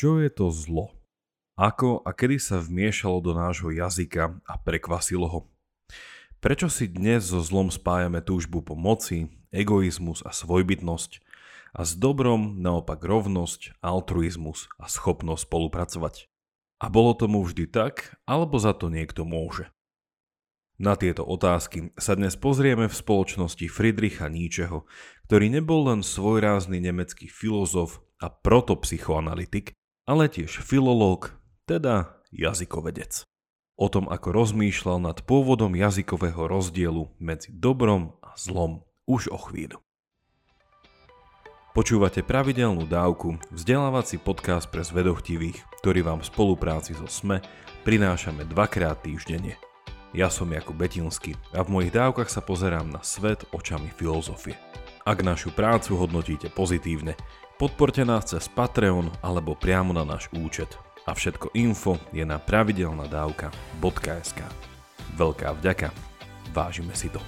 Čo je to zlo? Ako a kedy sa vmiešalo do nášho jazyka a prekvasilo ho? Prečo si dnes so zlom spájame túžbu po moci, egoizmus a svojbytnosť a s dobrom naopak rovnosť, altruizmus a schopnosť spolupracovať? A bolo tomu vždy tak, alebo za to niekto môže? Na tieto otázky sa dnes pozrieme v spoločnosti Friedricha Nietzscheho, ktorý nebol len svojrázny nemecký filozof a protopsychoanalytik, ale tiež filológ, teda jazykovedec. O tom, ako rozmýšľal nad pôvodom jazykového rozdielu medzi dobrom a zlom už o chvíľu. Počúvate pravidelnú dávku, vzdelávací podcast pre zvedochtivých, ktorý vám v spolupráci so SME prinášame dvakrát týždenne. Ja som Jakub Betinský a v mojich dávkach sa pozerám na svet očami filozofie. Ak našu prácu hodnotíte pozitívne, Podporte nás cez Patreon alebo priamo na náš účet. A všetko info je na pravidelnadavka.sk Veľká vďaka, vážime si to.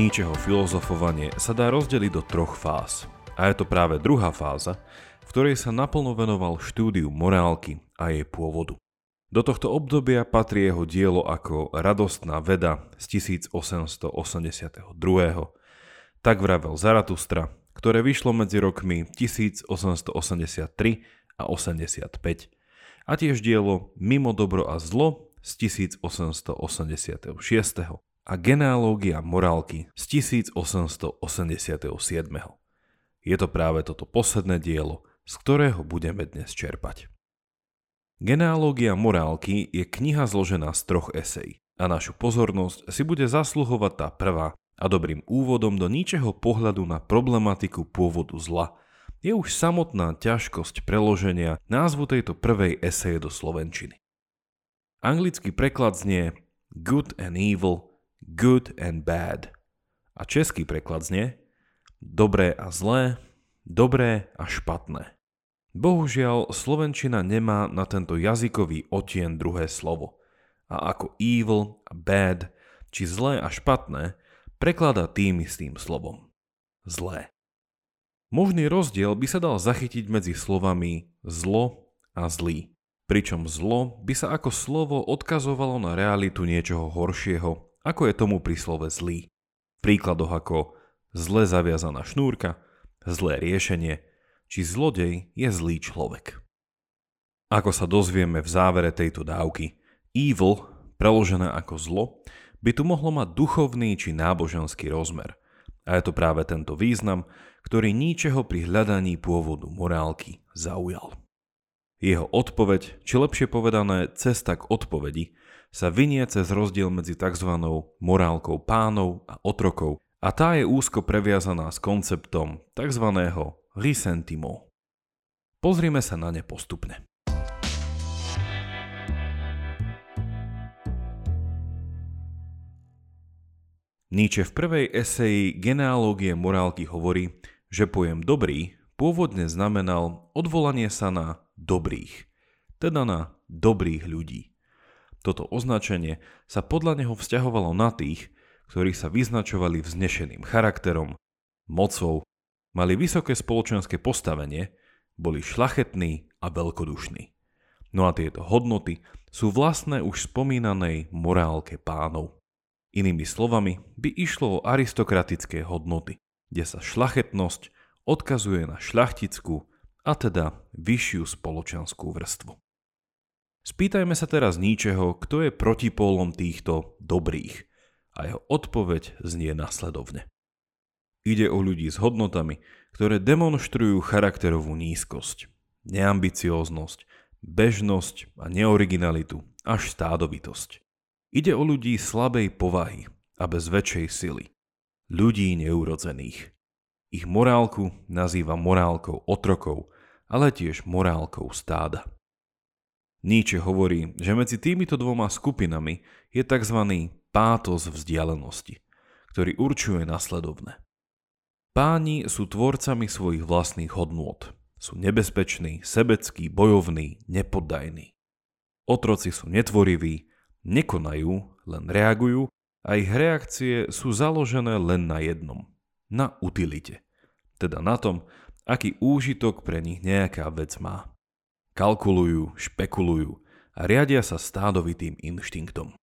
Nietzscheho filozofovanie sa dá rozdeliť do troch fáz. A je to práve druhá fáza, v ktorej sa naplno venoval štúdiu morálky a jej pôvodu. Do tohto obdobia patrí jeho dielo ako Radostná veda z 1882. Tak vravel Zaratustra, ktoré vyšlo medzi rokmi 1883 a 85 a tiež dielo Mimo dobro a zlo z 1886 a genealógia morálky z 1887. Je to práve toto posledné dielo, z ktorého budeme dnes čerpať. Genealógia morálky je kniha zložená z troch esej a našu pozornosť si bude zasluhovať tá prvá a dobrým úvodom do ničeho pohľadu na problematiku pôvodu zla je už samotná ťažkosť preloženia názvu tejto prvej eseje do slovenčiny. Anglický preklad znie Good and Evil good and bad. A český preklad znie dobré a zlé, dobré a špatné. Bohužiaľ, Slovenčina nemá na tento jazykový otien druhé slovo. A ako evil a bad, či zlé a špatné, prekladá tým istým slovom. Zlé. Možný rozdiel by sa dal zachytiť medzi slovami zlo a zlý. Pričom zlo by sa ako slovo odkazovalo na realitu niečoho horšieho ako je tomu pri slove zlý. V príkladoch ako zle zaviazaná šnúrka, zlé riešenie, či zlodej je zlý človek. Ako sa dozvieme v závere tejto dávky, evil, preložené ako zlo, by tu mohlo mať duchovný či náboženský rozmer. A je to práve tento význam, ktorý ničeho pri hľadaní pôvodu morálky zaujal. Jeho odpoveď, či lepšie povedané cesta k odpovedi, sa vynie cez rozdiel medzi tzv. morálkou pánov a otrokov a tá je úzko previazaná s konceptom tzv. risentimo. Pozrime sa na ne postupne. Nietzsche v prvej eseji Genealógie morálky hovorí, že pojem dobrý pôvodne znamenal odvolanie sa na dobrých, teda na dobrých ľudí. Toto označenie sa podľa neho vzťahovalo na tých, ktorí sa vyznačovali vznešeným charakterom, mocou, mali vysoké spoločenské postavenie, boli šlachetní a veľkodušní. No a tieto hodnoty sú vlastné už spomínanej morálke pánov. Inými slovami by išlo o aristokratické hodnoty, kde sa šlachetnosť odkazuje na šľachtickú a teda vyššiu spoločenskú vrstvu. Spýtajme sa teraz ničeho, kto je protipólom týchto dobrých a jeho odpoveď znie nasledovne. Ide o ľudí s hodnotami, ktoré demonstrujú charakterovú nízkosť, neambicióznosť, bežnosť a neoriginalitu, až stádovitosť. Ide o ľudí slabej povahy a bez väčšej sily. Ľudí neurodzených. Ich morálku nazýva morálkou otrokov, ale tiež morálkou stáda. Nietzsche hovorí, že medzi týmito dvoma skupinami je tzv. pátos vzdialenosti, ktorý určuje nasledovne. Páni sú tvorcami svojich vlastných hodnôt. Sú nebezpeční, sebeckí, bojovní, nepoddajní. Otroci sú netvoriví, nekonajú, len reagujú a ich reakcie sú založené len na jednom. Na utilite. Teda na tom, aký úžitok pre nich nejaká vec má. Kalkulujú, špekulujú a riadia sa stádovitým inštinktom.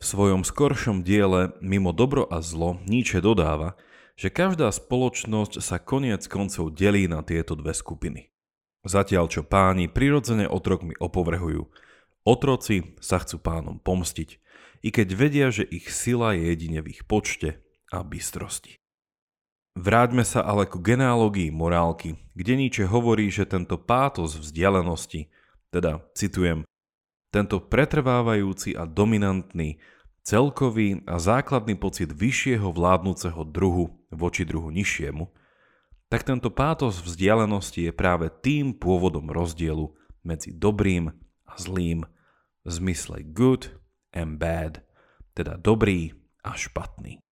V svojom skoršom diele Mimo dobro a zlo Nietzsche dodáva, že každá spoločnosť sa koniec koncov delí na tieto dve skupiny. Zatiaľ čo páni prirodzene otrokmi opovrhujú, otroci sa chcú pánom pomstiť, i keď vedia, že ich sila je jedine v ich počte a bystrosti. Vráťme sa ale ku genealógii morálky, kde Nietzsche hovorí, že tento pátos vzdialenosti, teda citujem, tento pretrvávajúci a dominantný celkový a základný pocit vyššieho vládnúceho druhu voči druhu nižšiemu, tak tento pátos vzdialenosti je práve tým pôvodom rozdielu medzi dobrým a zlým v zmysle good and bad, teda dobrý a špatný.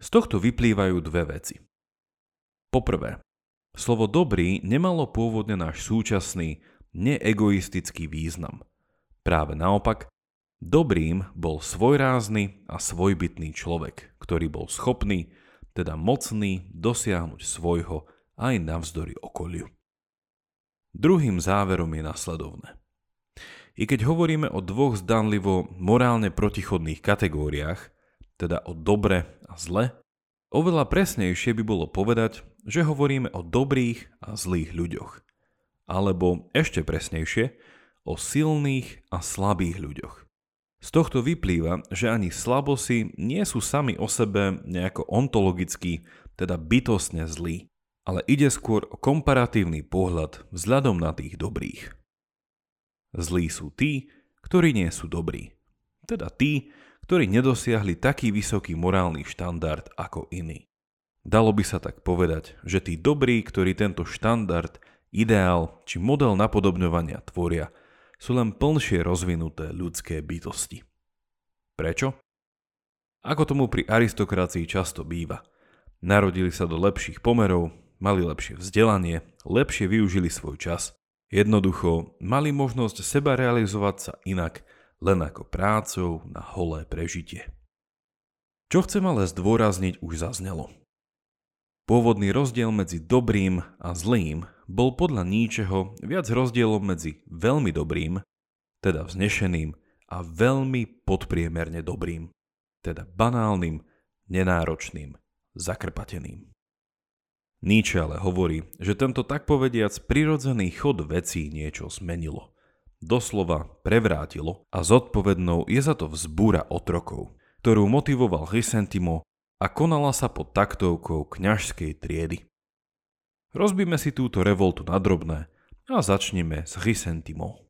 Z tohto vyplývajú dve veci. Poprvé, slovo dobrý nemalo pôvodne náš súčasný, neegoistický význam. Práve naopak, Dobrým bol svojrázny a svojbytný človek, ktorý bol schopný, teda mocný, dosiahnuť svojho aj navzdory okoliu. Druhým záverom je nasledovné. I keď hovoríme o dvoch zdanlivo morálne protichodných kategóriách, teda o dobre a zle, oveľa presnejšie by bolo povedať, že hovoríme o dobrých a zlých ľuďoch. Alebo ešte presnejšie, o silných a slabých ľuďoch. Z tohto vyplýva, že ani slabosi nie sú sami o sebe nejako ontologicky, teda bytostne zlí, ale ide skôr o komparatívny pohľad vzhľadom na tých dobrých. Zlí sú tí, ktorí nie sú dobrí. Teda tí, ktorí nedosiahli taký vysoký morálny štandard ako iní. Dalo by sa tak povedať, že tí dobrí, ktorí tento štandard, ideál či model napodobňovania tvoria – sú len plnšie rozvinuté ľudské bytosti. Prečo? Ako tomu pri aristokracii často býva. Narodili sa do lepších pomerov, mali lepšie vzdelanie, lepšie využili svoj čas. Jednoducho mali možnosť seba realizovať sa inak, len ako prácou na holé prežitie. Čo chcem ale zdôrazniť už zaznelo. Pôvodný rozdiel medzi dobrým a zlým bol podľa Níčeho viac rozdielom medzi veľmi dobrým, teda vznešeným, a veľmi podpriemerne dobrým, teda banálnym, nenáročným, zakrpateným. Nietzsche ale hovorí, že tento tak povediac prirodzený chod vecí niečo zmenilo. Doslova prevrátilo a zodpovednou je za to vzbúra otrokov, ktorú motivoval Rysentimo a konala sa pod taktovkou kňažskej triedy. Rozbíme si túto revoltu na drobné a začneme s Rysentimo.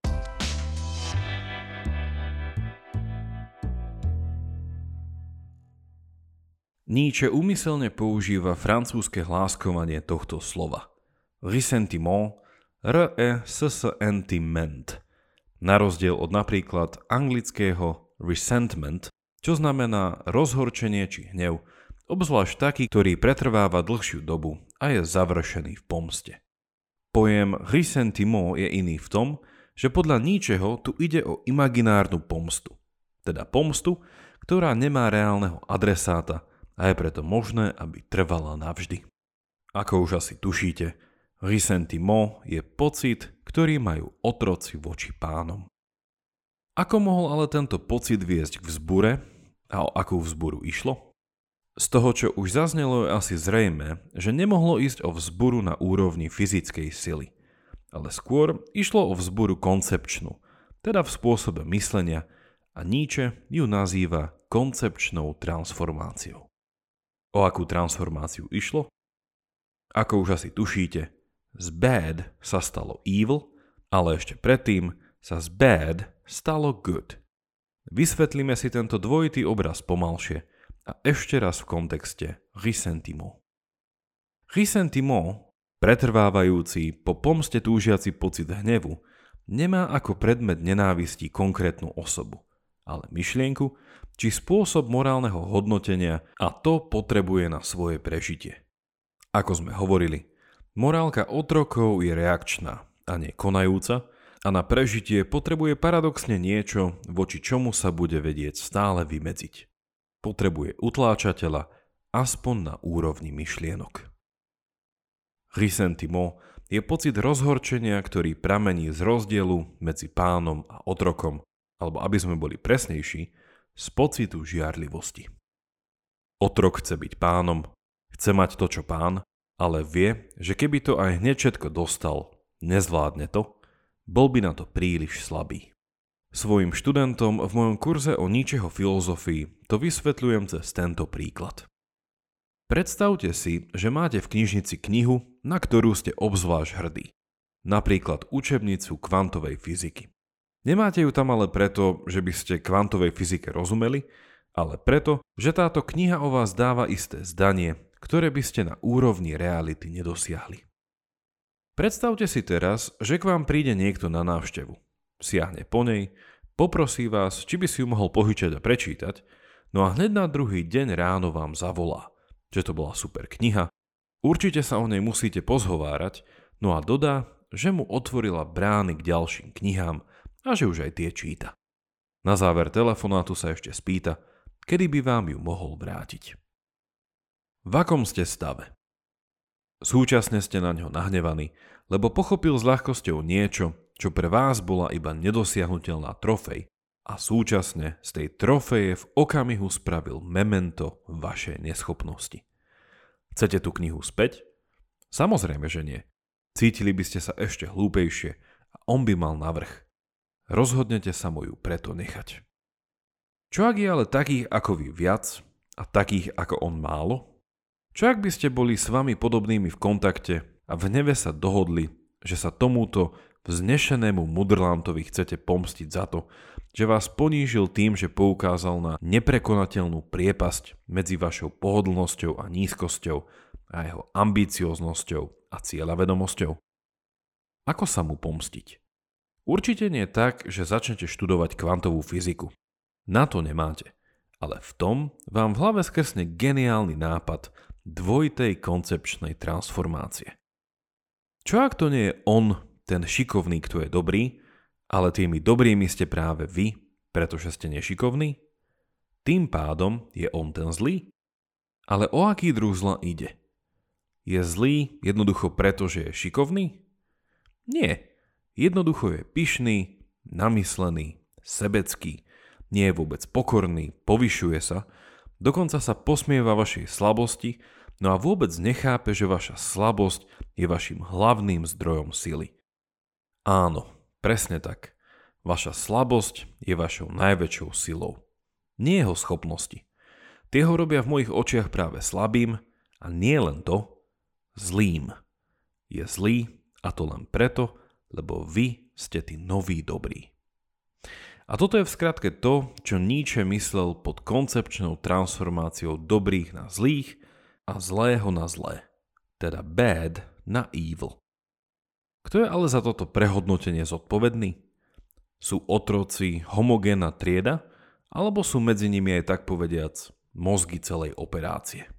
Nietzsche úmyselne používa francúzske hláskovanie tohto slova. Ressentiment, r e s s na rozdiel od napríklad anglického resentment, čo znamená rozhorčenie či hnev, obzvlášť taký, ktorý pretrváva dlhšiu dobu a je završený v pomste. Pojem ressentiment je iný v tom, že podľa ničeho tu ide o imaginárnu pomstu. Teda pomstu, ktorá nemá reálneho adresáta a je preto možné, aby trvala navždy. Ako už asi tušíte, ressentiment je pocit, ktorý majú otroci voči pánom. Ako mohol ale tento pocit viesť k vzbure a o akú vzburu išlo? Z toho, čo už zaznelo, je asi zrejme, že nemohlo ísť o vzburu na úrovni fyzickej sily, ale skôr išlo o vzburu koncepčnú, teda v spôsobe myslenia a Nietzsche ju nazýva koncepčnou transformáciou. O akú transformáciu išlo? Ako už asi tušíte, z bad sa stalo evil, ale ešte predtým sa z bad stalo good. Vysvetlíme si tento dvojitý obraz pomalšie – a ešte raz v kontexte ressentiment. Ressentiment, pretrvávajúci po pomste túžiaci pocit hnevu, nemá ako predmet nenávisti konkrétnu osobu, ale myšlienku či spôsob morálneho hodnotenia a to potrebuje na svoje prežitie. Ako sme hovorili, morálka otrokov je reakčná a nie konajúca a na prežitie potrebuje paradoxne niečo, voči čomu sa bude vedieť stále vymedziť. Potrebuje utláčateľa aspoň na úrovni myšlienok. Ressentiment je pocit rozhorčenia, ktorý pramení z rozdielu medzi pánom a otrokom, alebo aby sme boli presnejší, z pocitu žiarlivosti. Otrok chce byť pánom, chce mať to, čo pán, ale vie, že keby to aj hneď všetko dostal, nezvládne to, bol by na to príliš slabý. Svojim študentom v mojom kurze o ničeho filozofii to vysvetľujem cez tento príklad. Predstavte si, že máte v knižnici knihu, na ktorú ste obzvlášť hrdí. Napríklad učebnicu kvantovej fyziky. Nemáte ju tam ale preto, že by ste kvantovej fyzike rozumeli, ale preto, že táto kniha o vás dáva isté zdanie, ktoré by ste na úrovni reality nedosiahli. Predstavte si teraz, že k vám príde niekto na návštevu. Siahne po nej, poprosí vás, či by si ju mohol pohyčať a prečítať, no a hneď na druhý deň ráno vám zavolá – že to bola super kniha, určite sa o nej musíte pozhovárať, no a dodá, že mu otvorila brány k ďalším knihám a že už aj tie číta. Na záver telefonátu sa ešte spýta, kedy by vám ju mohol vrátiť. V akom ste stave? Súčasne ste na ňo nahnevaní, lebo pochopil s ľahkosťou niečo, čo pre vás bola iba nedosiahnutelná trofej a súčasne z tej trofeje v okamihu spravil memento vašej neschopnosti. Chcete tú knihu späť? Samozrejme, že nie. Cítili by ste sa ešte hlúpejšie a on by mal navrh. Rozhodnete sa mu preto nechať. Čo ak je ale takých ako vy viac a takých ako on málo? Čo ak by ste boli s vami podobnými v kontakte a v hneve sa dohodli, že sa tomuto vznešenému mudrlantovi chcete pomstiť za to, že vás ponížil tým, že poukázal na neprekonateľnú priepasť medzi vašou pohodlnosťou a nízkosťou a jeho ambicioznosťou a cieľavedomosťou? Ako sa mu pomstiť? Určite nie tak, že začnete študovať kvantovú fyziku. Na to nemáte. Ale v tom vám v hlave skresne geniálny nápad dvojitej koncepčnej transformácie. Čo ak to nie je on, ten šikovný, kto je dobrý, ale tými dobrými ste práve vy, pretože ste nešikovní? Tým pádom je on ten zlý? Ale o aký druh zla ide? Je zlý jednoducho preto, že je šikovný? Nie. Jednoducho je pyšný, namyslený, sebecký, nie je vôbec pokorný, povyšuje sa, dokonca sa posmieva vašej slabosti, no a vôbec nechápe, že vaša slabosť je vašim hlavným zdrojom sily. Áno, presne tak. Vaša slabosť je vašou najväčšou silou. Nie jeho schopnosti. Tie ho robia v mojich očiach práve slabým a nie len to, zlým. Je zlý a to len preto, lebo vy ste tí noví dobrí. A toto je v skratke to, čo Nietzsche myslel pod koncepčnou transformáciou dobrých na zlých a zlého na zlé. Teda bad na evil. Kto je ale za toto prehodnotenie zodpovedný? Sú otroci homogénna trieda, alebo sú medzi nimi aj tak povediac mozgy celej operácie?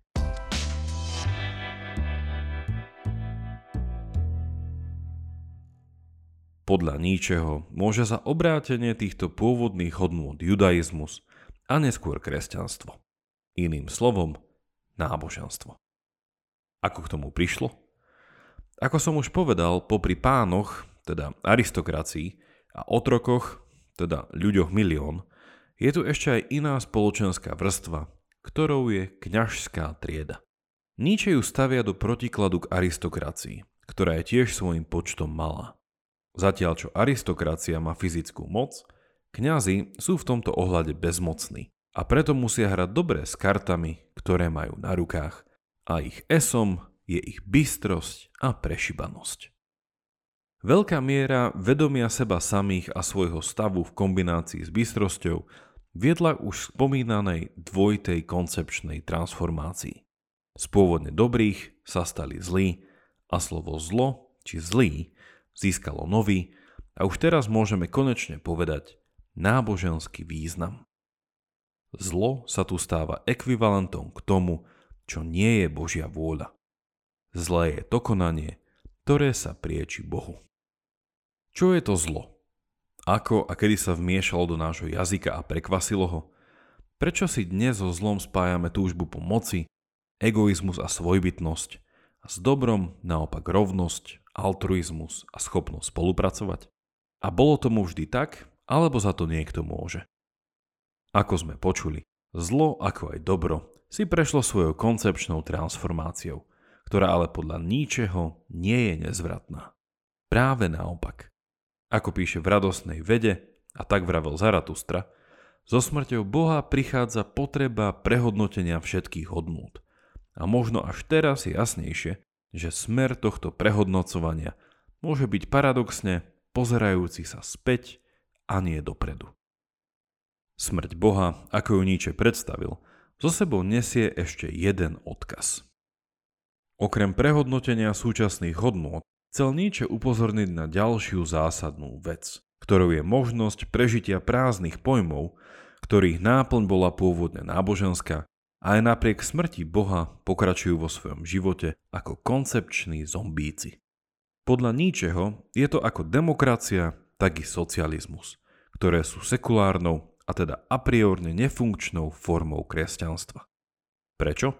Podľa Níčeho môže za obrátenie týchto pôvodných hodnôt judaizmus a neskôr kresťanstvo. Iným slovom, náboženstvo. Ako k tomu prišlo? Ako som už povedal, popri pánoch, teda aristokracii, a otrokoch, teda ľuďoch milión, je tu ešte aj iná spoločenská vrstva, ktorou je kňažská trieda. Nietzsche ju stavia do protikladu k aristokracii, ktorá je tiež svojim počtom malá. Zatiaľ čo aristokracia má fyzickú moc, kňazi sú v tomto ohľade bezmocní a preto musia hrať dobre s kartami, ktoré majú na rukách a ich esom je ich bystrosť a prešibanosť. Veľká miera vedomia seba samých a svojho stavu v kombinácii s bystrosťou viedla už spomínanej dvojitej koncepčnej transformácii. Z pôvodne dobrých sa stali zlí a slovo zlo či zlý získalo nový a už teraz môžeme konečne povedať náboženský význam. Zlo sa tu stáva ekvivalentom k tomu, čo nie je Božia vôľa. Zlé je to konanie, ktoré sa prieči Bohu. Čo je to zlo? Ako a kedy sa vmiešalo do nášho jazyka a prekvasilo ho? Prečo si dnes so zlom spájame túžbu po moci, egoizmus a svojbytnosť a s dobrom naopak rovnosť, altruizmus a schopnosť spolupracovať? A bolo tomu vždy tak, alebo za to niekto môže? Ako sme počuli, zlo ako aj dobro si prešlo svojou koncepčnou transformáciou – ktorá ale podľa ničeho nie je nezvratná. Práve naopak. Ako píše v radosnej vede, a tak vravel Zaratustra, so smrťou Boha prichádza potreba prehodnotenia všetkých hodnôt. A možno až teraz je jasnejšie, že smer tohto prehodnocovania môže byť paradoxne pozerajúci sa späť a nie dopredu. Smrť Boha, ako ju Nietzsche predstavil, zo sebou nesie ešte jeden odkaz – Okrem prehodnotenia súčasných hodnôt chcel Nietzsche upozorniť na ďalšiu zásadnú vec, ktorou je možnosť prežitia prázdnych pojmov, ktorých náplň bola pôvodne náboženská a aj napriek smrti Boha pokračujú vo svojom živote ako koncepční zombíci. Podľa Nietzscheho je to ako demokracia, tak i socializmus, ktoré sú sekulárnou a teda a priorne nefunkčnou formou kresťanstva. Prečo?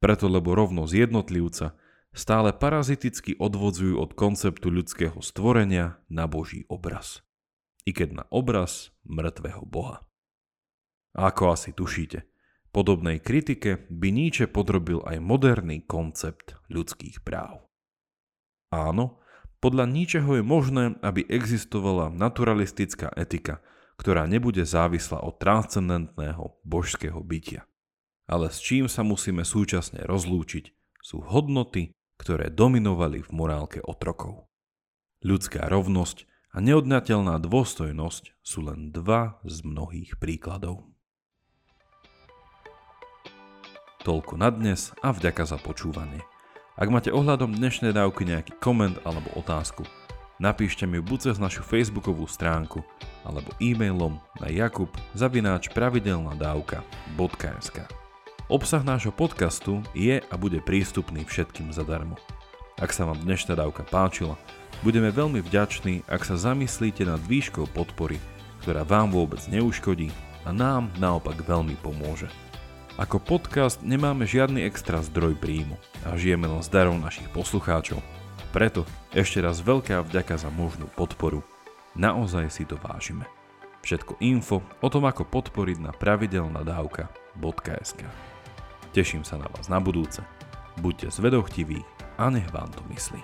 Preto lebo rovnosť jednotlivca stále paraziticky odvodzujú od konceptu ľudského stvorenia na Boží obraz. I keď na obraz mŕtvého Boha. A ako asi tušíte, podobnej kritike by Nietzsche podrobil aj moderný koncept ľudských práv. Áno, podľa ničeho je možné, aby existovala naturalistická etika, ktorá nebude závislá od transcendentného božského bytia ale s čím sa musíme súčasne rozlúčiť, sú hodnoty, ktoré dominovali v morálke otrokov. Ľudská rovnosť a neodnateľná dôstojnosť sú len dva z mnohých príkladov. Toľko na dnes a vďaka za počúvanie. Ak máte ohľadom dnešnej dávky nejaký koment alebo otázku, napíšte mi buď cez našu facebookovú stránku alebo e-mailom na jakub zavináč pravidelnadavka.sk. Obsah nášho podcastu je a bude prístupný všetkým zadarmo. Ak sa vám dnešná dávka páčila, budeme veľmi vďační, ak sa zamyslíte nad výškou podpory, ktorá vám vôbec neuškodí a nám naopak veľmi pomôže. Ako podcast nemáme žiadny extra zdroj príjmu a žijeme len z darov našich poslucháčov. Preto ešte raz veľká vďaka za možnú podporu. Naozaj si to vážime. Všetko info o tom, ako podporiť na pravidelnadavka.sk. Teším sa na vás na budúce. Buďte zvedochtiví a nech vám to myslí.